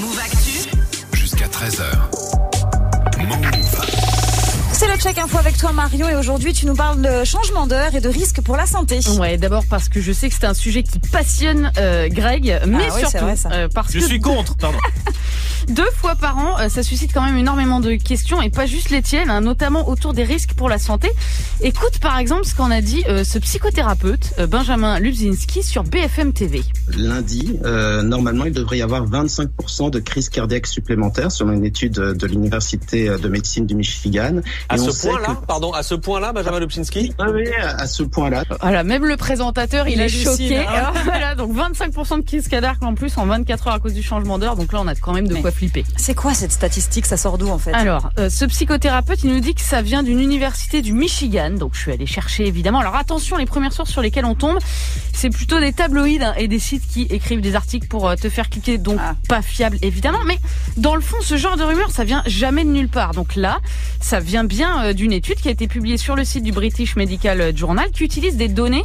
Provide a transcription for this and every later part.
Move Actu. Jusqu'à 13h. Move. C'est le check info avec toi Marion et aujourd'hui tu nous parles de changement d'heure et de risques pour la santé. Ouais, d'abord parce que je sais que c'est un sujet qui passionne euh, Greg, mais Ah oui, surtout vrai, ça. euh, parce Je que suis contre, pardon. deux fois par an, euh, ça suscite quand même énormément de questions et pas juste les tiennes, hein, notamment autour des risques pour la santé. Écoute par exemple ce qu'en a dit euh, ce psychothérapeute euh, Benjamin Lubzinski sur BFM TV. lundi, euh, normalement, il devrait y avoir 25% de crises cardiaques supplémentaires selon une étude de l'Université de médecine du Michigan. À Et ce point-là, que- pardon, à ce point-là, Benjamin Lubczynski Ah oui, à ce point-là. Voilà, même le présentateur, il, Il est choqué. hein. Voilà, donc 25% de crise cardiaque en plus en 24 heures à cause du changement d'heure. Donc là, on a quand même de Mais- quoi flipper. C'est quoi cette statistique? Ça sort d'où en fait? Alors, euh, ce psychothérapeute, il nous dit que ça vient d'une université du Michigan. Donc, je suis allée chercher évidemment. Alors, attention, les premières sources sur lesquelles on tombe, c'est plutôt des tabloïds hein, et des sites qui écrivent des articles pour euh, te faire cliquer. Donc, Ah. pas fiable évidemment. Mais dans le fond, ce genre de rumeur, ça vient jamais de nulle part. Donc là, ça vient bien euh, d'une étude qui a été publiée sur le site du British Medical Journal qui utilise des données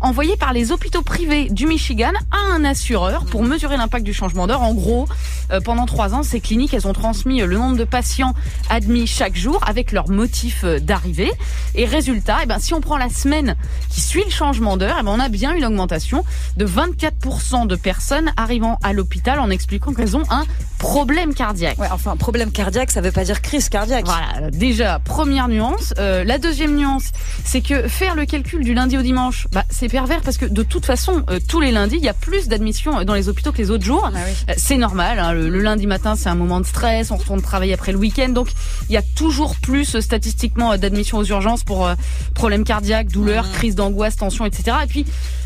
envoyées par les hôpitaux privés du Michigan à un assureur pour mesurer l'impact du changement d'heure. En gros, euh, pendant trois ans, ces cliniques, elles ont transmis euh, le nombre de patients admis chaque jour avec leur motif euh, d'arrivée. Et résultat, eh ben, si on prend la semaine qui suit le changement d'heure, eh ben, on a bien une augmentation de 24% de personnes arrivant à l'hôpital en expliquant qu'elles ont un problème cardiaque. Ouais, enfin, problème cardiaque, ça veut pas dire crise cardiaque. Voilà, déjà, première nuance. Euh, la deuxième nuance, c'est que faire le calcul du lundi au dimanche, bah, c'est pervers parce que de toute façon, euh, tous les lundis, il y a plus d'admissions dans les hôpitaux que les autres jours. Ah oui. Euh, C'est normal, hein, le, le lundi matin c'est un moment de stress, on retourne travailler après le week-end, donc il y a toujours plus euh, statistiquement euh, d'admissions aux urgences pour euh, problèmes cardiaques, douleurs, crise d'angoisse, tension, etc. Et puis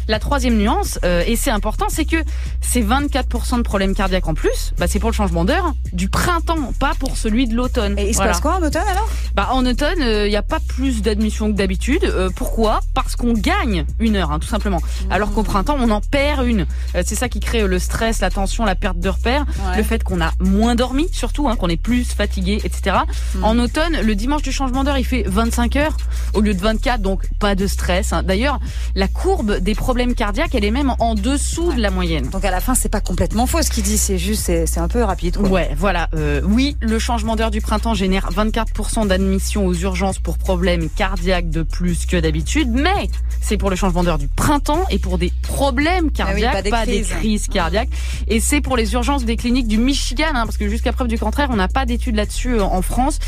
la troisième nuance, euh, et c'est important, c'est que ces 24% de problèmes cardiaques en plus, bah, c'est pour le changement d'heure du printemps, pas pour celui de l'automne. Et il se Voilà. passe quoi en automne alors? Bah, en automne, il n'y a pas plus d'admissions que d'habitude. Euh, pourquoi? Parce qu'on gagne une heure, hein, tout simplement. Alors qu'au printemps, on en perd une. Euh, c'est ça qui crée euh, le stress, la tension, la perte de repères, Ouais. le fait qu'on a moins dormi, surtout, hein, qu'on est plus fatigué, etc. En automne, le dimanche du changement d'heure, il fait 25 heures au lieu de 24, donc pas de stress. hein. D'ailleurs, la courbe des problèmes cardiaques, elle est même en dessous de la moyenne. Donc à la fin, c'est pas complètement faux ce qu'il dit, c'est juste, c'est un peu rapide. Quoi. Ouais, voilà. Euh, oui, le changement d'heure du printemps génère 24% d'admissions aux urgences pour problèmes cardiaques de plus que d'habitude, mais c'est pour le changement d'heure du printemps et pour des problèmes cardiaques, pas des pas crises. des crises cardiaques. Et c'est pour les urgences des cliniques du Michigan, hein, parce que jusqu'à preuve du contraire, on n'a pas d'études là-dessus euh, en France.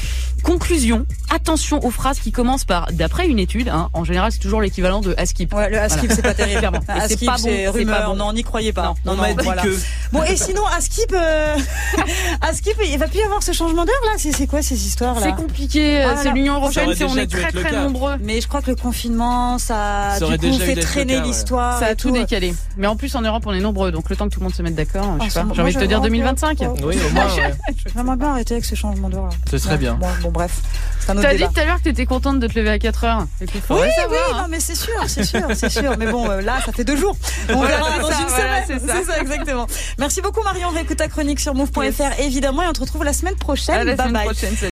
Conclusion, attention aux phrases qui commencent par d'après une étude. hein. en général, c'est toujours l'équivalent de Askip. Ouais, le Askip, c'est pas terrible. Clairement. C'est pas bon, c'est c'est rumeur. pas bon. Non, n'y croyez pas. On m'a dit voilà. que. Bon, et sinon, Askip, euh... Askip, il va plus y avoir ce changement d'heure là C'est c'est quoi ces histoires C'est là compliqué, euh, Ah, c'est l'Union européenne, c'est on est très très cas. nombreux. Mais je crois que le confinement, ça, Ça du coup, fait traîner l'histoire. Ça a tout tout. décalé. Mais en plus, en Europe, on est nombreux. Donc, le temps que tout le monde se mette d'accord, Ah, je sais ça, pas. moi, J'ai envie de te dire oh, 2025. oh, Oui, au moins. J'aimerais bien arrêter avec ce changement d'heure là. Ce serait bien. Bon, bref, T'as débat. dit tout à l'heure que t'étais contente de te lever à 4 heures. Écoute, Oui, faudrait oui, savoir, hein. non, mais c'est sûr, c'est sûr, c'est sûr. Mais bon, euh, là, ça fait deux jours. On Voilà, verra dans ça, une voilà, semaine. c'est ça. Exactement. Merci beaucoup, Marion. On réécoute ta chronique sur move.fr, évidemment, et on te retrouve la semaine prochaine. À la bye semaine bye. prochaine.